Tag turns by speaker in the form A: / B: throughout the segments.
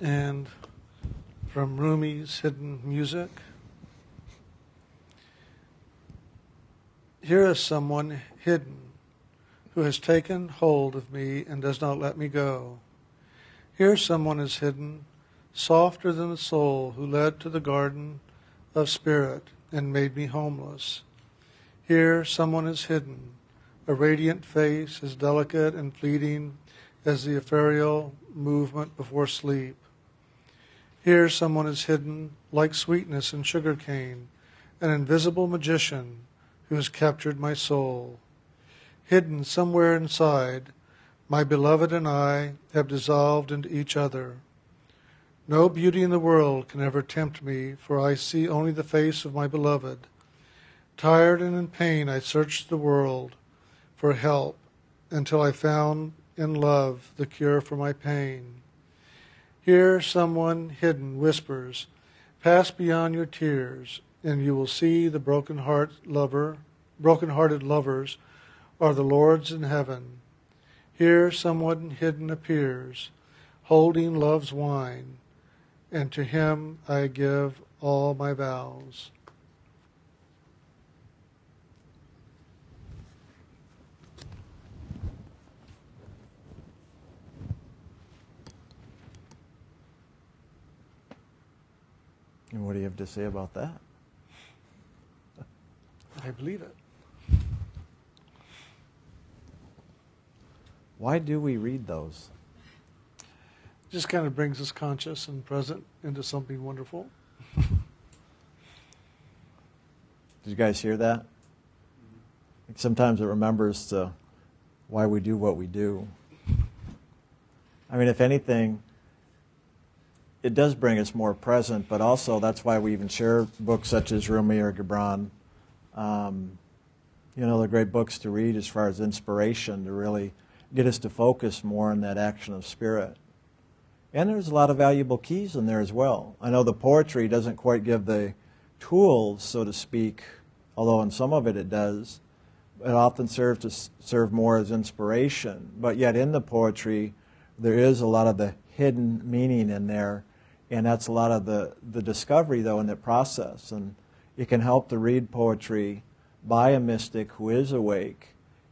A: and from Rumi's Hidden Music. Here is someone hidden who has taken hold of me and does not let me go. Here someone is hidden, softer than the soul who led to the garden of spirit and made me homeless. Here someone is hidden, a radiant face as delicate and fleeting as the ethereal movement before sleep. Here someone is hidden, like sweetness in sugar cane, an invisible magician who has captured my soul. Hidden somewhere inside, my beloved and I have dissolved into each other. No beauty in the world can ever tempt me, for I see only the face of my beloved. Tired and in pain, I searched the world for help until I found in love the cure for my pain. Here, someone hidden whispers, Pass beyond your tears, and you will see the broken heart lover, broken-hearted lovers are the Lord's in heaven. Here, someone hidden appears, holding love's wine, and to him I give all my vows.
B: And what do you have to say about that?
A: I believe it.
B: Why do we read those?
A: Just kind of brings us conscious and present into something wonderful.
B: Did you guys hear that? Sometimes it remembers to why we do what we do. I mean, if anything, it does bring us more present, but also that's why we even share books such as Rumi or Gibran. Um, you know, they're great books to read as far as inspiration to really get us to focus more on that action of spirit. And there's a lot of valuable keys in there as well. I know the poetry doesn't quite give the tools, so to speak, although in some of it it does. It often serves to serve more as inspiration. But yet in the poetry, there is a lot of the hidden meaning in there and that's a lot of the, the discovery, though, in the process. And it can help to read poetry by a mystic who is awake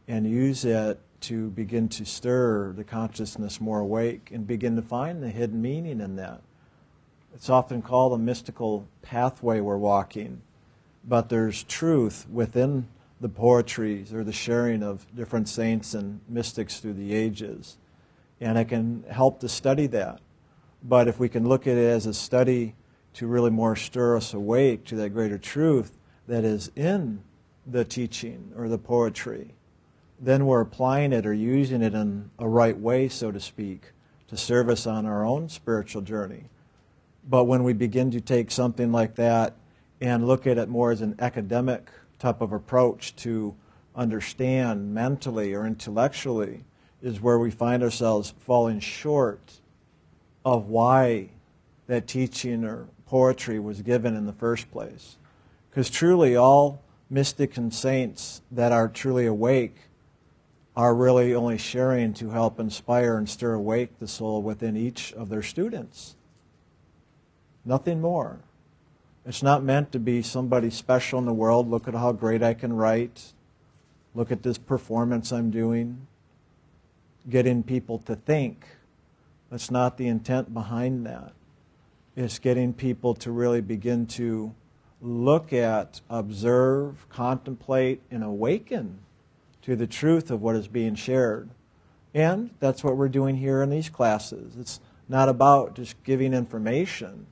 B: and use it to begin to stir the consciousness more awake and begin to find the hidden meaning in that. It's often called a mystical pathway we're walking, but there's truth within the poetries or the sharing of different saints and mystics through the ages. And it can help to study that. But if we can look at it as a study to really more stir us awake to that greater truth that is in the teaching or the poetry, then we're applying it or using it in a right way, so to speak, to serve us on our own spiritual journey. But when we begin to take something like that and look at it more as an academic type of approach to understand mentally or intellectually, is where we find ourselves falling short of why that teaching or poetry was given in the first place. Because truly, all mystics and saints that are truly awake are really only sharing to help inspire and stir awake the soul within each of their students. Nothing more. It's not meant to be somebody special in the world. Look at how great I can write. Look at this performance I'm doing. Getting people to think that's not the intent behind that. It's getting people to really begin to look at, observe, contemplate, and awaken to the truth of what is being shared. And that's what we're doing here in these classes. It's not about just giving information,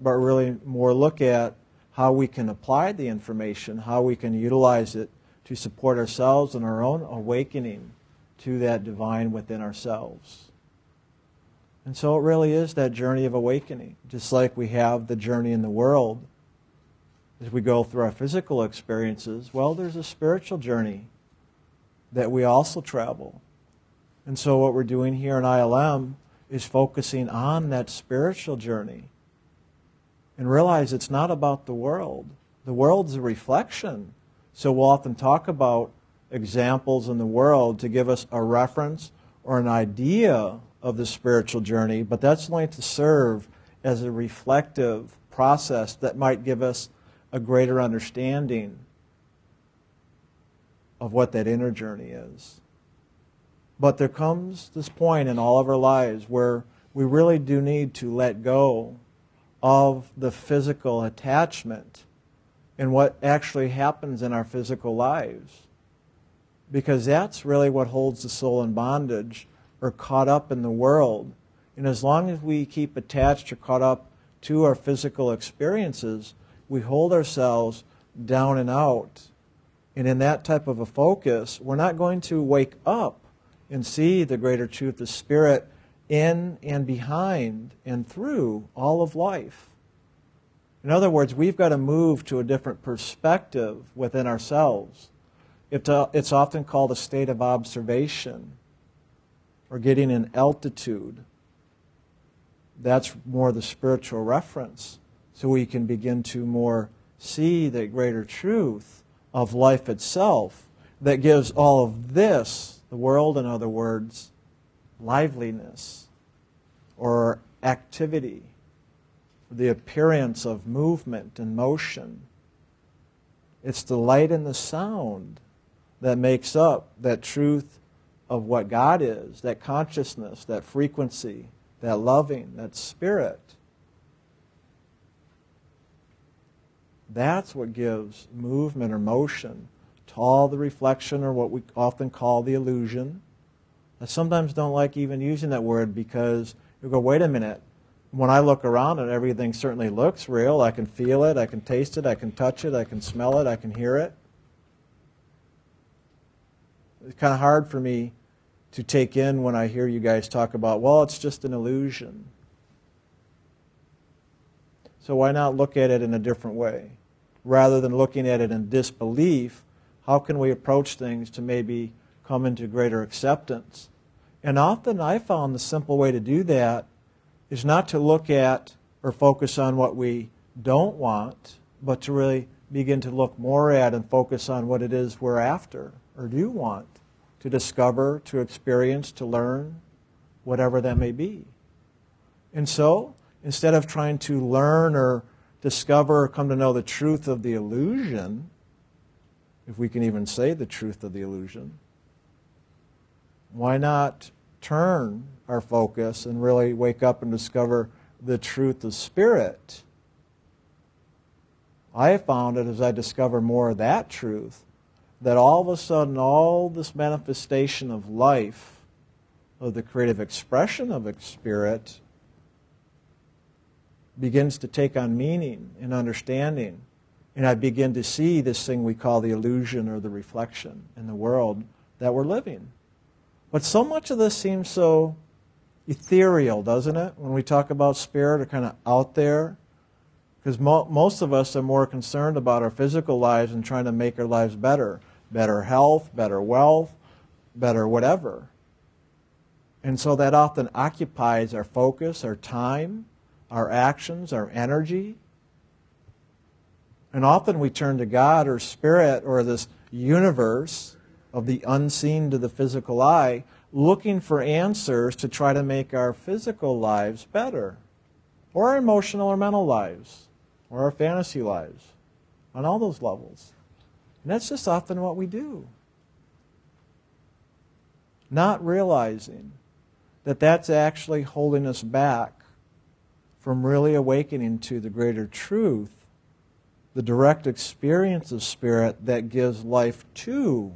B: but really more look at how we can apply the information, how we can utilize it to support ourselves and our own awakening to that divine within ourselves. And so it really is that journey of awakening, just like we have the journey in the world. As we go through our physical experiences, well, there's a spiritual journey that we also travel. And so what we're doing here in ILM is focusing on that spiritual journey and realize it's not about the world. The world's a reflection. So we'll often talk about examples in the world to give us a reference or an idea of the spiritual journey, but that's only to serve as a reflective process that might give us a greater understanding of what that inner journey is. But there comes this point in all of our lives where we really do need to let go of the physical attachment and what actually happens in our physical lives. Because that's really what holds the soul in bondage or caught up in the world. And as long as we keep attached or caught up to our physical experiences, we hold ourselves down and out. And in that type of a focus, we're not going to wake up and see the greater truth of Spirit in and behind and through all of life. In other words, we've got to move to a different perspective within ourselves. Uh, it's often called a state of observation or getting an altitude. That's more the spiritual reference. So we can begin to more see the greater truth of life itself that gives all of this, the world, in other words, liveliness or activity, the appearance of movement and motion. It's the light and the sound that makes up that truth of what God is, that consciousness, that frequency, that loving, that spirit. That's what gives movement or motion to all the reflection or what we often call the illusion. I sometimes don't like even using that word because you go, wait a minute. When I look around and everything certainly looks real, I can feel it, I can taste it, I can touch it, I can smell it, I can hear it. It's kind of hard for me to take in when I hear you guys talk about, well, it's just an illusion. So why not look at it in a different way? Rather than looking at it in disbelief, how can we approach things to maybe come into greater acceptance? And often I found the simple way to do that is not to look at or focus on what we don't want, but to really begin to look more at and focus on what it is we're after or do you want to discover, to experience, to learn, whatever that may be. And so, instead of trying to learn or discover or come to know the truth of the illusion, if we can even say the truth of the illusion, why not turn our focus and really wake up and discover the truth of spirit? I have found it as I discover more of that truth that all of a sudden, all this manifestation of life, of the creative expression of a spirit, begins to take on meaning and understanding. And I begin to see this thing we call the illusion or the reflection in the world that we're living. But so much of this seems so ethereal, doesn't it? When we talk about spirit or kind of out there. Because mo- most of us are more concerned about our physical lives and trying to make our lives better better health, better wealth, better whatever. And so that often occupies our focus, our time, our actions, our energy. And often we turn to God or Spirit or this universe of the unseen to the physical eye, looking for answers to try to make our physical lives better, or our emotional or mental lives, or our fantasy lives, on all those levels. And that's just often what we do. Not realizing that that's actually holding us back from really awakening to the greater truth, the direct experience of spirit that gives life to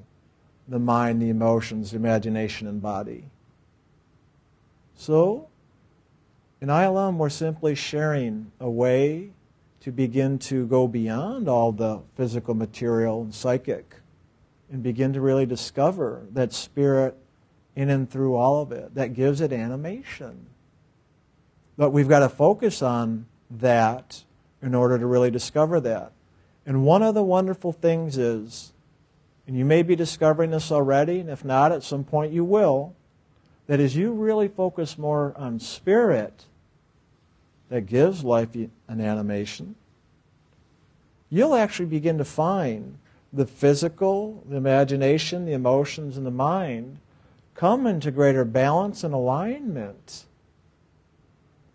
B: the mind, the emotions, the imagination, and body. So, in ILM, we're simply sharing a way to begin to go beyond all the physical, material, and psychic and begin to really discover that spirit in and through all of it that gives it animation. But we've got to focus on that in order to really discover that. And one of the wonderful things is, and you may be discovering this already, and if not, at some point you will, that as you really focus more on spirit, that gives life an animation, you'll actually begin to find the physical, the imagination, the emotions, and the mind come into greater balance and alignment,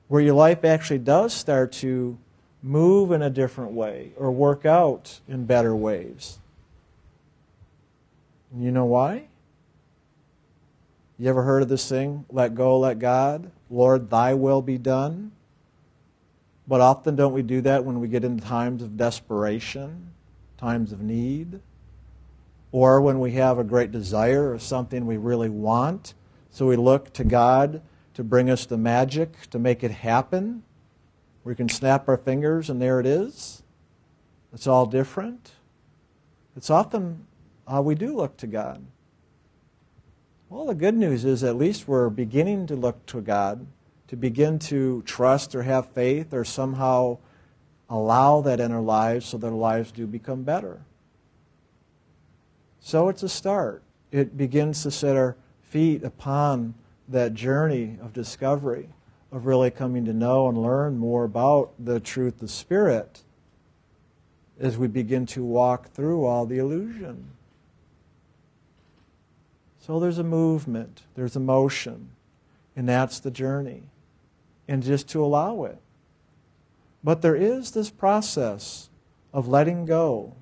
B: where your life actually does start to move in a different way or work out in better ways. You know why? You ever heard of this thing? Let go, let God. Lord, thy will be done. But often don't we do that when we get into times of desperation, times of need, or when we have a great desire or something we really want. So we look to God to bring us the magic, to make it happen. We can snap our fingers and there it is. It's all different. It's often how we do look to God. Well, the good news is at least we're beginning to look to God, to begin to trust or have faith or somehow allow that in our lives so that our lives do become better. So it's a start. It begins to set our feet upon that journey of discovery, of really coming to know and learn more about the truth of Spirit as we begin to walk through all the illusion. So there's a movement, there's a motion, and that's the journey. And just to allow it. But there is this process of letting go,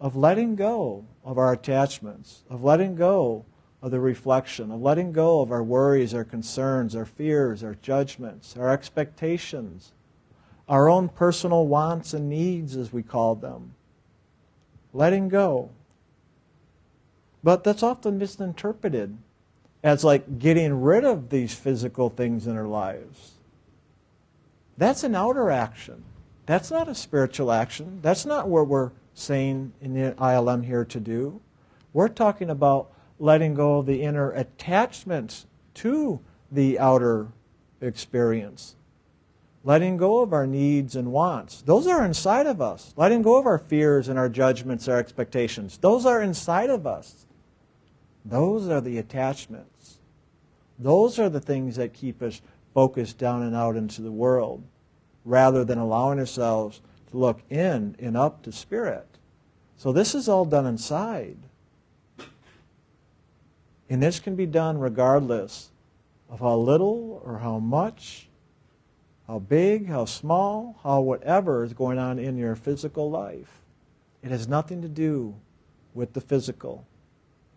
B: of letting go of our attachments, of letting go of the reflection, of letting go of our worries, our concerns, our fears, our judgments, our expectations, our own personal wants and needs, as we call them. Letting go. But that's often misinterpreted as like getting rid of these physical things in our lives. That's an outer action. That's not a spiritual action. That's not what we're saying in the ILM here to do. We're talking about letting go of the inner attachments to the outer experience. Letting go of our needs and wants. Those are inside of us. Letting go of our fears and our judgments, our expectations. Those are inside of us. Those are the attachments. Those are the things that keep us focused down and out into the world rather than allowing ourselves to look in and up to spirit. So this is all done inside. And this can be done regardless of how little or how much, how big, how small, how whatever is going on in your physical life. It has nothing to do with the physical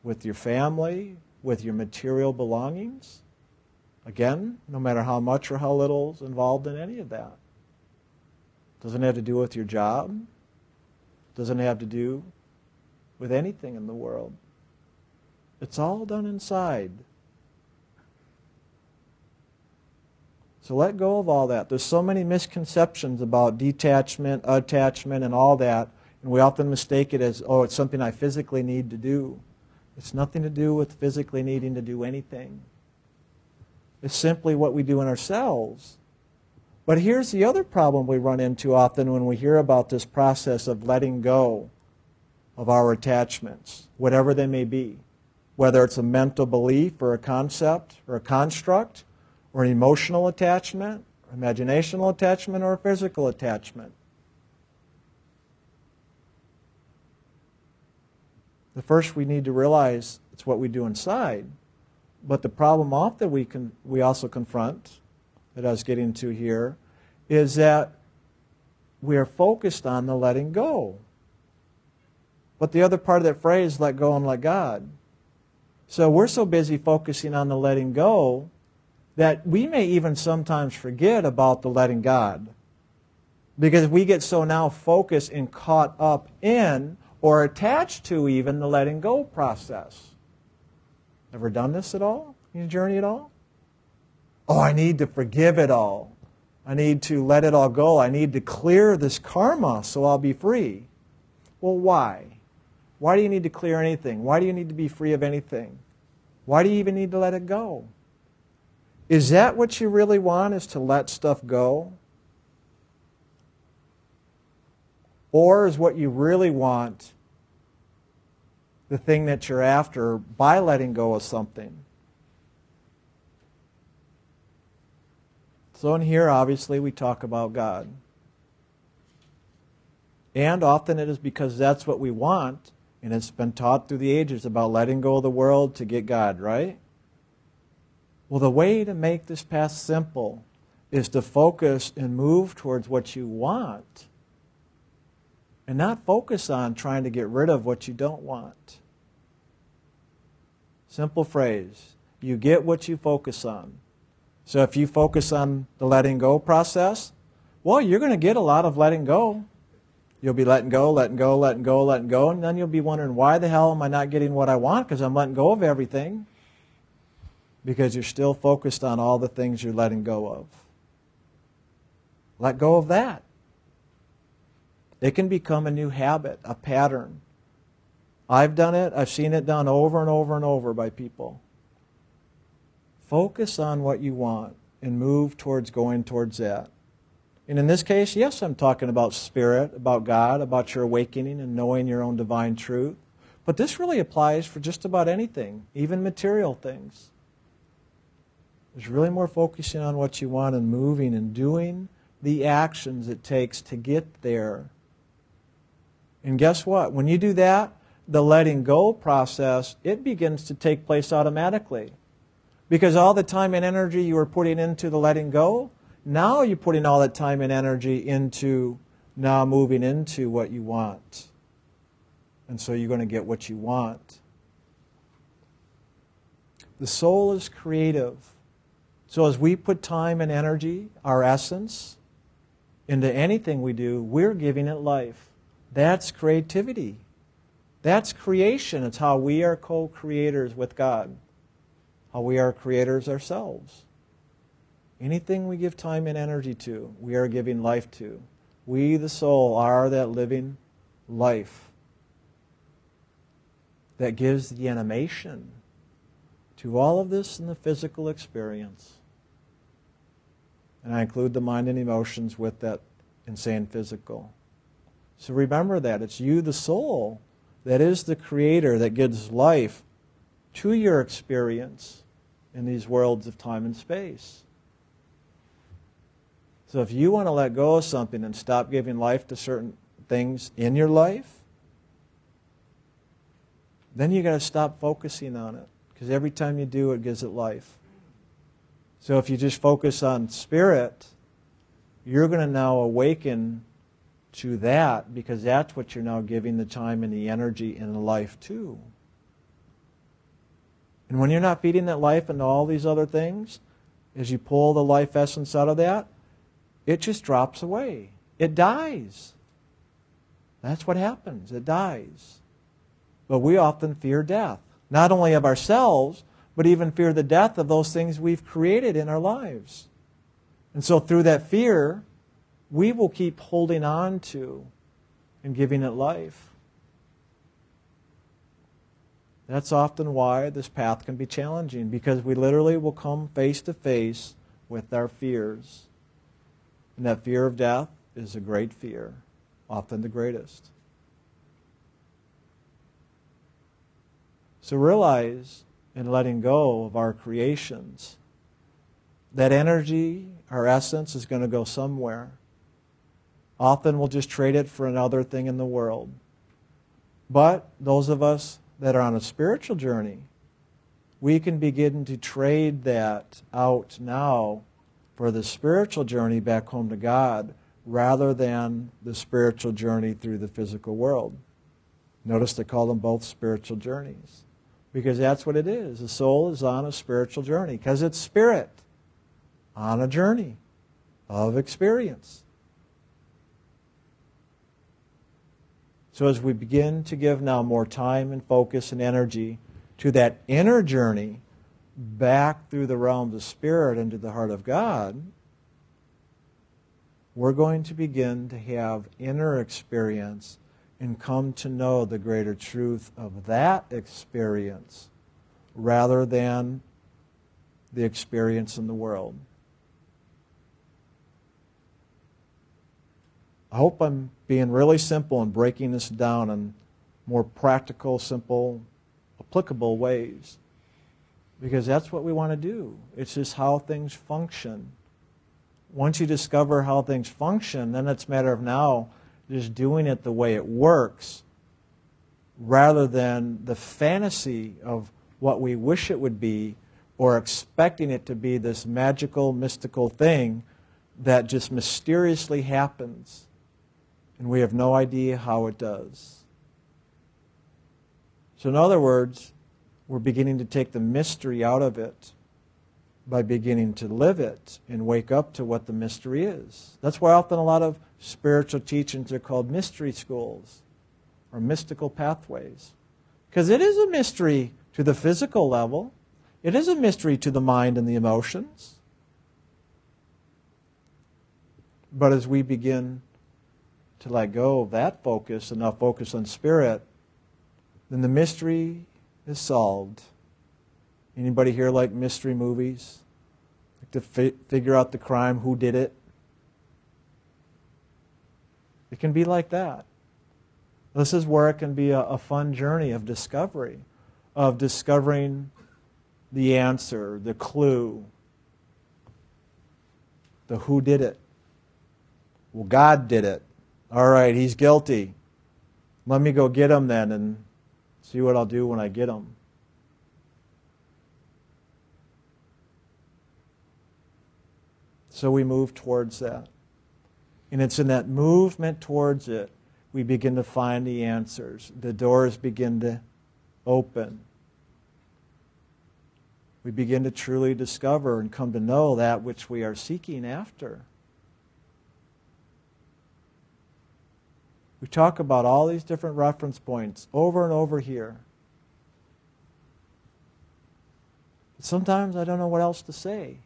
B: with your family, with your material belongings. Again, no matter how much or how little is involved in any of that. Doesn't have to do with your job. Doesn't have to do with anything in the world. It's all done inside. So let go of all that. There's so many misconceptions about detachment, attachment, and all that, and we often mistake it as, oh, it's something I physically need to do. It's nothing to do with physically needing to do anything. It's simply what we do in ourselves. But here's the other problem we run into often when we hear about this process of letting go of our attachments, whatever they may be, whether it's a mental belief or a concept or a construct or an emotional attachment, imaginational attachment, or a physical attachment. The first we need to realize it's what we do inside. But the problem often we can we also confront that I was getting to here is that we are focused on the letting go. But the other part of that phrase, let go and let God. So we're so busy focusing on the letting go that we may even sometimes forget about the letting God. Because we get so now focused and caught up in or attached to even the letting go process. Ever done this at all in your journey at all? Oh, I need to forgive it all. I need to let it all go. I need to clear this karma so I'll be free. Well, why? Why do you need to clear anything? Why do you need to be free of anything? Why do you even need to let it go? Is that what you really want, is to let stuff go? Or is what you really want the thing that you're after by letting go of something? So, in here, obviously, we talk about God. And often it is because that's what we want And it's been taught through the ages about letting go of the world to get God, right? Well, the way to make this path simple is to focus and move towards what you want and not focus on trying to get rid of what you don't want. Simple phrase you get what you focus on. So if you focus on the letting go process, well, you're going to get a lot of letting go. You'll be letting go, letting go, letting go, letting go, and then you'll be wondering, why the hell am I not getting what I want? Because I'm letting go of everything. Because you're still focused on all the things you're letting go of. Let go of that. It can become a new habit, a pattern. I've done it, I've seen it done over and over and over by people. Focus on what you want and move towards going towards that. And in this case, yes, I'm talking about spirit, about God, about your awakening and knowing your own divine truth. But this really applies for just about anything, even material things. It's really more focusing on what you want and moving and doing the actions it takes to get there. And guess what? When you do that, the letting go process, it begins to take place automatically. Because all the time and energy you were putting into the letting go, now you're putting all that time and energy into now moving into what you want. And so you're going to get what you want. The soul is creative. So as we put time and energy, our essence, into anything we do, we're giving it life. That's creativity. That's creation. It's how we are co creators with God, how we are creators ourselves. Anything we give time and energy to, we are giving life to. We, the soul, are that living life that gives the animation to all of this in the physical experience. And I include the mind and emotions with that insane physical. So remember that. It's you, the soul, that is the creator that gives life to your experience in these worlds of time and space. So if you want to let go of something and stop giving life to certain things in your life, then you got to stop focusing on it because every time you do, it gives it life. So if you just focus on spirit, you're going to now awaken to that because that's what you're now giving the time and the energy and the life to. And when you're not feeding that life into all these other things, as you pull the life essence out of that, it just drops away. It dies. That's what happens. It dies. But we often fear death, not only of ourselves, but even fear the death of those things we've created in our lives. And so through that fear, we will keep holding on to and giving it life. That's often why this path can be challenging, because we literally will come face to face with our fears. And that fear of death is a great fear, often the greatest. So realize in letting go of our creations. That energy, our essence, is going to go somewhere. Often we'll just trade it for another thing in the world. But those of us that are on a spiritual journey, we can begin to trade that out now for the spiritual journey back home to God rather than the spiritual journey through the physical world. Notice they call them both spiritual journeys because that's what it is. The soul is on a spiritual journey because it's spirit on a journey of experience. So, as we begin to give now more time and focus and energy to that inner journey back through the realms of spirit into the heart of God, we're going to begin to have inner experience and come to know the greater truth of that experience rather than the experience in the world. I hope I'm being really simple and breaking this down in more practical, simple, applicable ways. Because that's what we want to do. It's just how things function. Once you discover how things function, then it's a matter of now just doing it the way it works rather than the fantasy of what we wish it would be or expecting it to be this magical, mystical thing that just mysteriously happens and we have no idea how it does. So, in other words, we're beginning to take the mystery out of it by beginning to live it and wake up to what the mystery is. That's why often a lot of spiritual teachings are called mystery schools or mystical pathways. Because it is a mystery to the physical level, it is a mystery to the mind and the emotions. But as we begin to let go of that focus and now focus on spirit, then the mystery is solved. Anybody here like mystery movies? Like to fi- figure out the crime, who did it? It can be like that. This is where it can be a, a fun journey of discovery, of discovering the answer, the clue, the who did it. Well, God did it. All right, he's guilty. Let me go get him then and see what I'll do when I get him. So we move towards that. And it's in that movement towards it we begin to find the answers. The doors begin to open. We begin to truly discover and come to know that which we are seeking after. We talk about all these different reference points over and over here. Sometimes I don't know what else to say.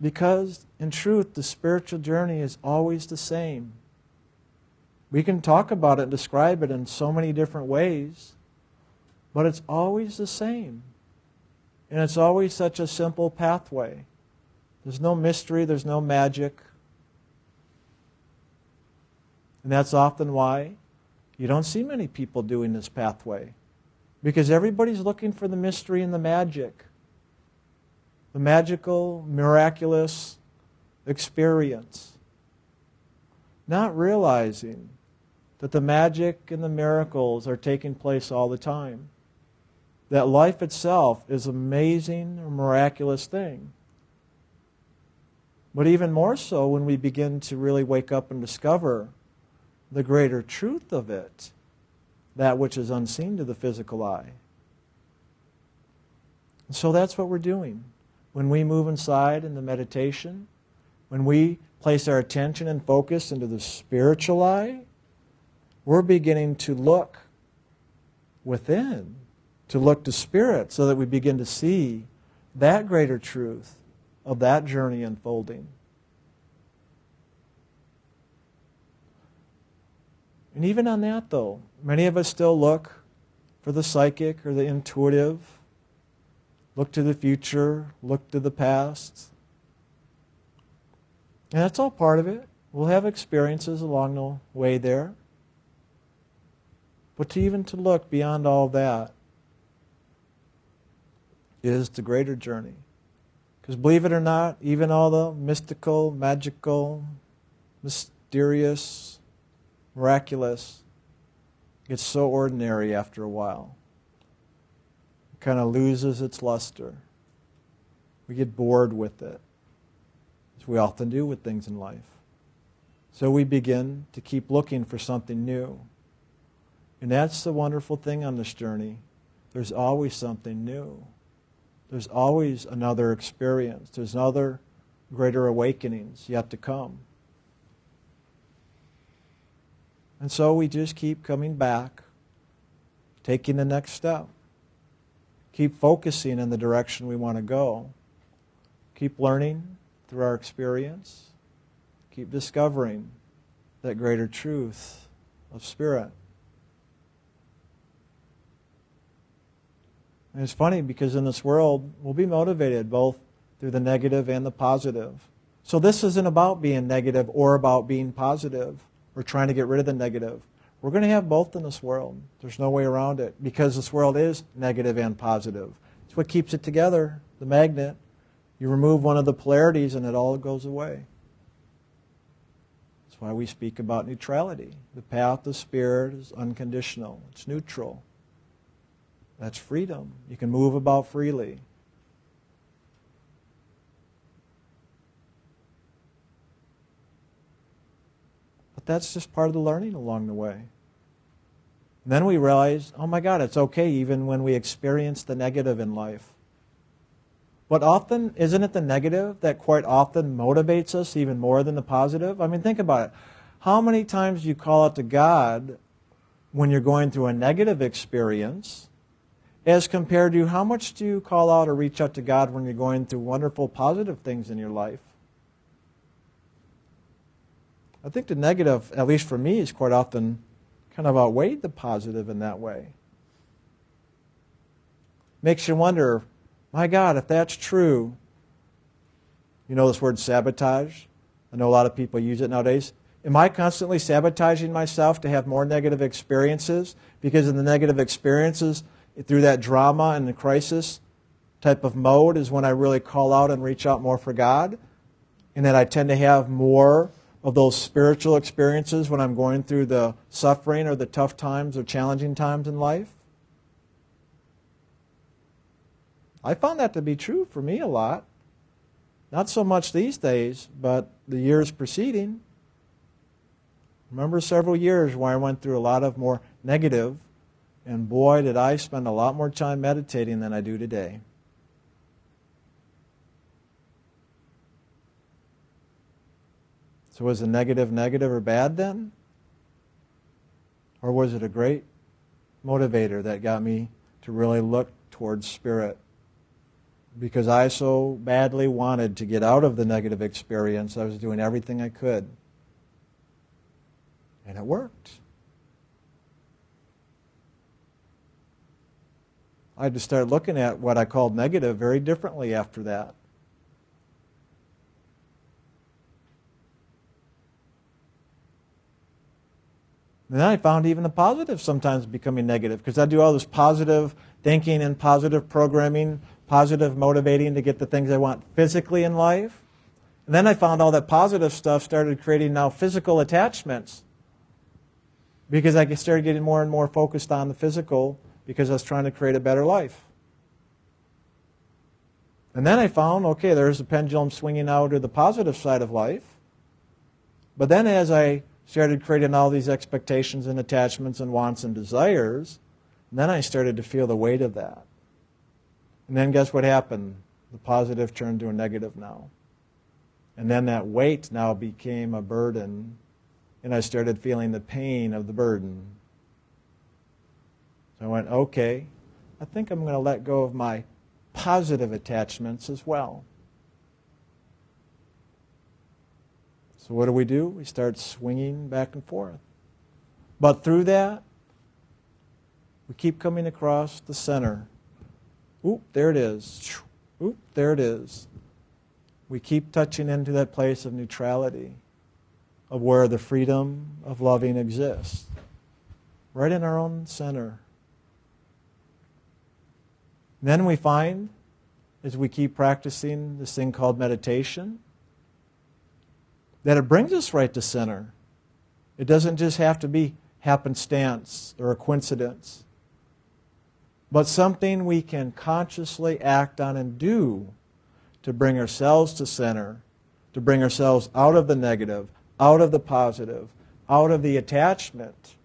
B: Because, in truth, the spiritual journey is always the same. We can talk about it and describe it in so many different ways, but it's always the same. And it's always such a simple pathway. There's no mystery, there's no magic. And that's often why you don't see many people doing this pathway. Because everybody's looking for the mystery and the magic the magical, miraculous experience. Not realizing that the magic and the miracles are taking place all the time. That life itself is an amazing miraculous thing. But even more so when we begin to really wake up and discover the greater truth of it, that which is unseen to the physical eye. So that's what we're doing when we move inside in the meditation, when we place our attention and focus into the spiritual eye, we're beginning to look within, to look to spirit, so that we begin to see that greater truth of that journey unfolding. And even on that, though, many of us still look for the psychic or the intuitive look to the future, look to the past. And that's all part of it. We'll have experiences along the way there. But to even to look beyond all that is the greater journey. Because believe it or not, even all the mystical, magical, mysterious, miraculous gets so ordinary after a while It kind of loses its luster. We get bored with it, as we often do with things in life. So we begin to keep looking for something new. And that's the wonderful thing on this journey. There's always something new. There's always another experience. There's other greater awakenings yet to come. And so we just keep coming back, taking the next step. Keep focusing in the direction we want to go. Keep learning through our experience. Keep discovering that greater truth of spirit. And it's funny because in this world, we'll be motivated both through the negative and the positive. So this isn't about being negative or about being positive or trying to get rid of the negative. We're going to have both in this world. There's no way around it because this world is negative and positive. It's what keeps it together, the magnet. You remove one of the polarities and it all goes away. That's why we speak about neutrality. The path of Spirit is unconditional, it's neutral. That's freedom. You can move about freely. That's just part of the learning along the way. And then we realize, oh my God, it's okay even when we experience the negative in life. But often, isn't it the negative that quite often motivates us even more than the positive? I mean, think about it. How many times do you call out to God when you're going through a negative experience, as compared to how much do you call out or reach out to God when you're going through wonderful, positive things in your life? I think the negative, at least for me, is quite often kind of outweighed the positive in that way. Makes you wonder my God, if that's true, you know this word sabotage? I know a lot of people use it nowadays. Am I constantly sabotaging myself to have more negative experiences? Because in the negative experiences, through that drama and the crisis type of mode, is when I really call out and reach out more for God. And that I tend to have more of those spiritual experiences when I'm going through the suffering or the tough times or challenging times in life. I found that to be true for me a lot. Not so much these days, but the years preceding. Remember several years where I went through a lot of more negative, and boy, did I spend a lot more time meditating than I do today. So, was the negative negative or bad then? Or was it a great motivator that got me to really look towards spirit? because I so badly wanted to get out of the negative experience, I was doing everything I could. And it worked. I had to start looking at what I called negative very differently after that. And then I found even the positive sometimes becoming negative because I do all this positive thinking and positive programming positive, motivating to get the things I want physically in life. And then I found all that positive stuff started creating now physical attachments because I started getting more and more focused on the physical because I was trying to create a better life. And then I found, okay, there's a pendulum swinging out to the positive side of life. But then as I started creating all these expectations and attachments and wants and desires, then I started to feel the weight of that. And then guess what happened? The positive turned to a negative now. And then that weight now became a burden, and I started feeling the pain of the burden. So I went, okay, I think I'm going to let go of my positive attachments as well. So what do we do? We start swinging back and forth. But through that, we keep coming across the center Oop, there it is. Oop, there it is. We keep touching into that place of neutrality, of where the freedom of loving exists, right in our own center. Then we find, as we keep practicing this thing called meditation, that it brings us right to center. It doesn't just have to be happenstance or a coincidence but something we can consciously act on and do to bring ourselves to center, to bring ourselves out of the negative, out of the positive, out of the attachment,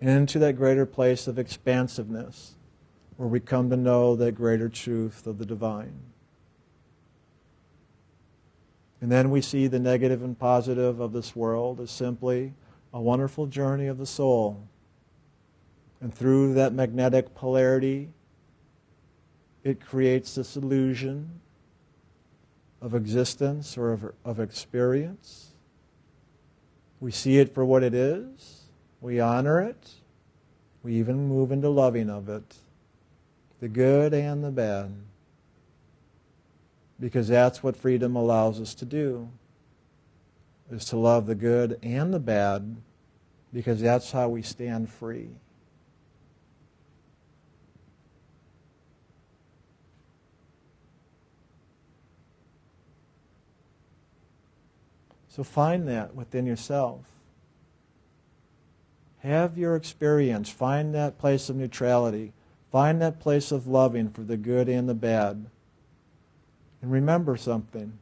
B: into that greater place of expansiveness where we come to know that greater truth of the divine. And then we see the negative and positive of this world as simply a wonderful journey of the soul. And through that magnetic polarity, it creates this illusion of existence or of, of experience. We see it for what it is, we honor it, we even move into loving of it, the good and the bad, because that's what freedom allows us to do, is to love the good and the bad, because that's how we stand free. So find that within yourself. Have your experience. Find that place of neutrality. Find that place of loving for the good and the bad. And remember something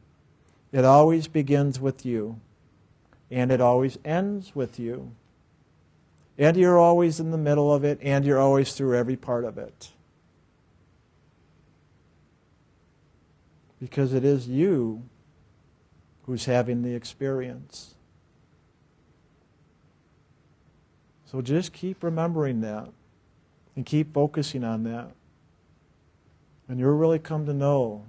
B: it always begins with you, and it always ends with you. And you're always in the middle of it, and you're always through every part of it. Because it is you who's having the experience. So just keep remembering that and keep focusing on that. And you'll really come to know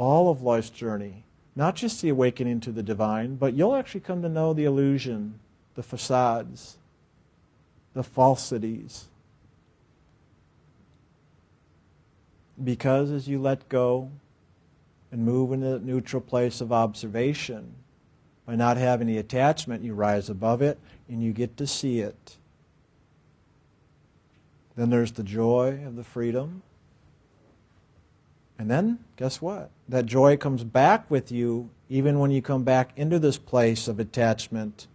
B: all of life's journey, not just the awakening to the divine, but you'll actually come to know the illusion, the facades, the falsities. Because as you let go and move into the neutral place of observation, by not having the attachment, you rise above it and you get to see it. Then there's the joy of the freedom. And then, guess what? That joy comes back with you even when you come back into this place of attachment,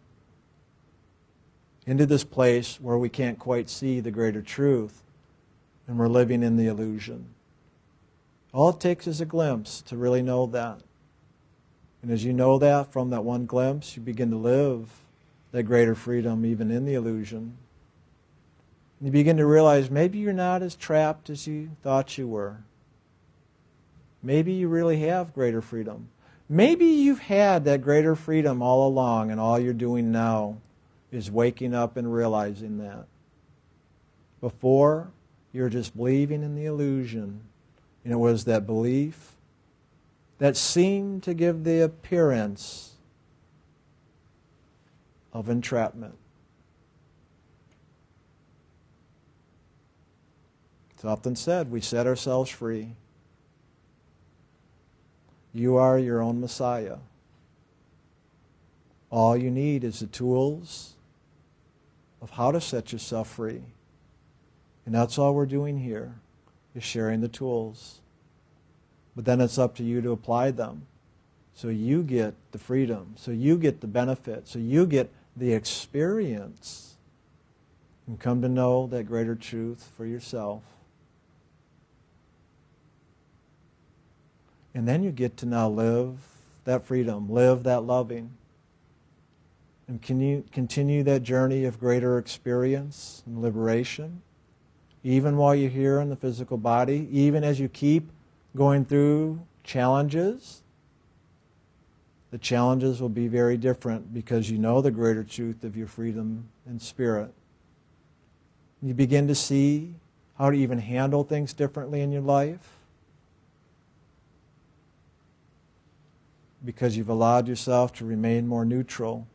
B: into this place where we can't quite see the greater truth and we're living in the illusion. All it takes is a glimpse to really know that. And as you know that from that one glimpse, you begin to live that greater freedom even in the illusion. And you begin to realize maybe you're not as trapped as you thought you were. Maybe you really have greater freedom. Maybe you've had that greater freedom all along, and all you're doing now is waking up and realizing that. Before, you're just believing in the illusion, and it was that belief that seemed to give the appearance of entrapment. It's often said we set ourselves free. You are your own Messiah. All you need is the tools of how to set yourself free. And that's all we're doing here, is sharing the tools. But then it's up to you to apply them. So you get the freedom, so you get the benefit, so you get the experience and come to know that greater truth for yourself. And then you get to now live that freedom, live that loving, and can you continue that journey of greater experience and liberation, even while you're here in the physical body, even as you keep going through challenges, the challenges will be very different because you know the greater truth of your freedom and spirit. You begin to see how to even handle things differently in your life because you've allowed yourself to remain more neutral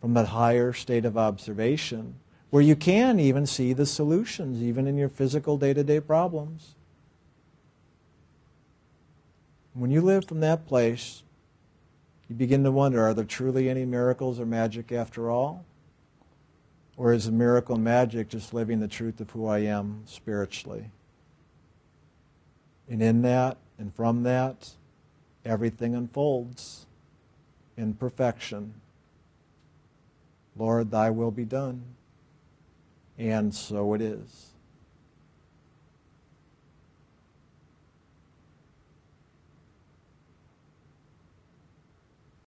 B: from that higher state of observation where you can even see the solutions, even in your physical day to day problems. When you live from that place, you begin to wonder are there truly any miracles or magic after all? Or is a miracle and magic just living the truth of who I am spiritually? And in that and from that, everything unfolds in perfection. Lord, thy will be done. And so it is.